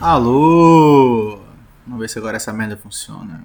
Alô! Vamos ver se agora essa merda funciona.